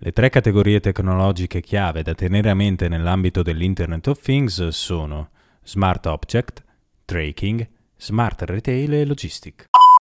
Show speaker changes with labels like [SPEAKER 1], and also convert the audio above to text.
[SPEAKER 1] Le tre categorie tecnologiche chiave da tenere a mente nell'ambito dell'Internet of Things sono Smart Object, Tracking, Smart Retail e Logistic.